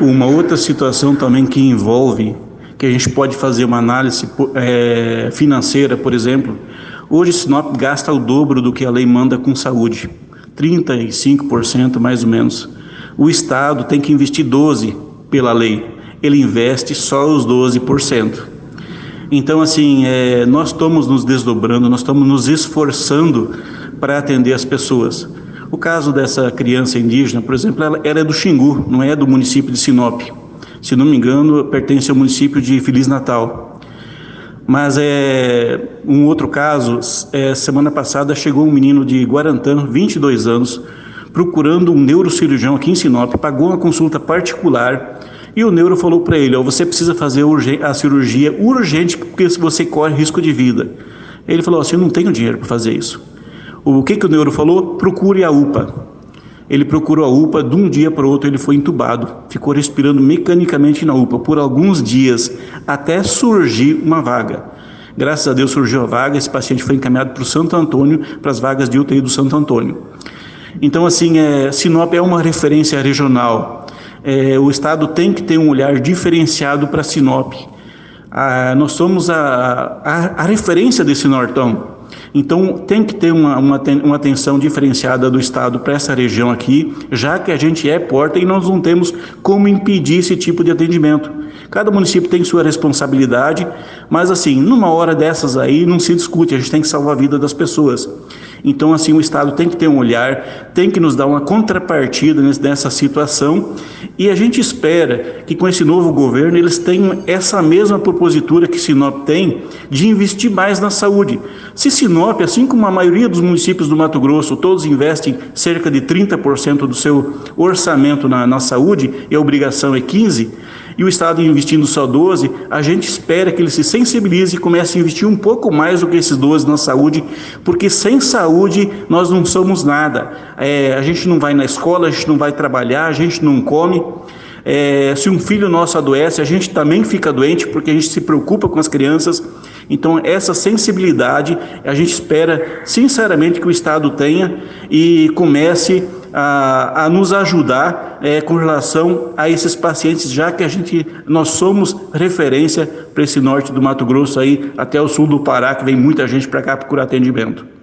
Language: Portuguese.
Uma outra situação também que envolve, que a gente pode fazer uma análise é, financeira, por exemplo, hoje Sinop gasta o dobro do que a lei manda com saúde, 35% mais ou menos. O Estado tem que investir 12% pela lei, ele investe só os 12%. Então, assim, é, nós estamos nos desdobrando, nós estamos nos esforçando para atender as pessoas. O caso dessa criança indígena, por exemplo, ela, ela, é do Xingu, não é do município de Sinop. Se não me engano, pertence ao município de Feliz Natal. Mas é um outro caso, é, semana passada chegou um menino de Guarantã, 22 anos, procurando um neurocirurgião aqui em Sinop, pagou uma consulta particular e o neuro falou para ele: ó, você precisa fazer a cirurgia urgente porque você corre risco de vida. Ele falou assim: eu não tenho dinheiro para fazer isso. O que, que o neuro falou? Procure a UPA. Ele procurou a UPA, de um dia para o outro ele foi entubado, ficou respirando mecanicamente na UPA por alguns dias, até surgir uma vaga. Graças a Deus surgiu a vaga, esse paciente foi encaminhado para o Santo Antônio, para as vagas de UTI do Santo Antônio. Então, assim, é, Sinop é uma referência regional. É, o Estado tem que ter um olhar diferenciado para Sinop. Ah, nós somos a, a, a referência desse Nortão. Então, tem que ter uma, uma, uma atenção diferenciada do Estado para essa região aqui, já que a gente é porta e nós não temos como impedir esse tipo de atendimento. Cada município tem sua responsabilidade, mas assim, numa hora dessas aí não se discute, a gente tem que salvar a vida das pessoas. Então, assim, o Estado tem que ter um olhar, tem que nos dar uma contrapartida nessa situação e a gente espera que com esse novo governo eles tenham essa mesma propositura que Sinop tem de investir mais na saúde. Se Sinop, assim como a maioria dos municípios do Mato Grosso, todos investem cerca de 30% do seu orçamento na, na saúde e a obrigação é 15%, e o Estado investindo só 12, a gente espera que ele se sensibilize e comece a investir um pouco mais do que esses 12 na saúde, porque sem saúde nós não somos nada. É, a gente não vai na escola, a gente não vai trabalhar, a gente não come. É, se um filho nosso adoece, a gente também fica doente porque a gente se preocupa com as crianças. Então, essa sensibilidade a gente espera sinceramente que o Estado tenha e comece a, a nos ajudar é, com relação a esses pacientes, já que a gente nós somos referência para esse norte do Mato Grosso aí até o sul do Pará, que vem muita gente para cá procurar atendimento.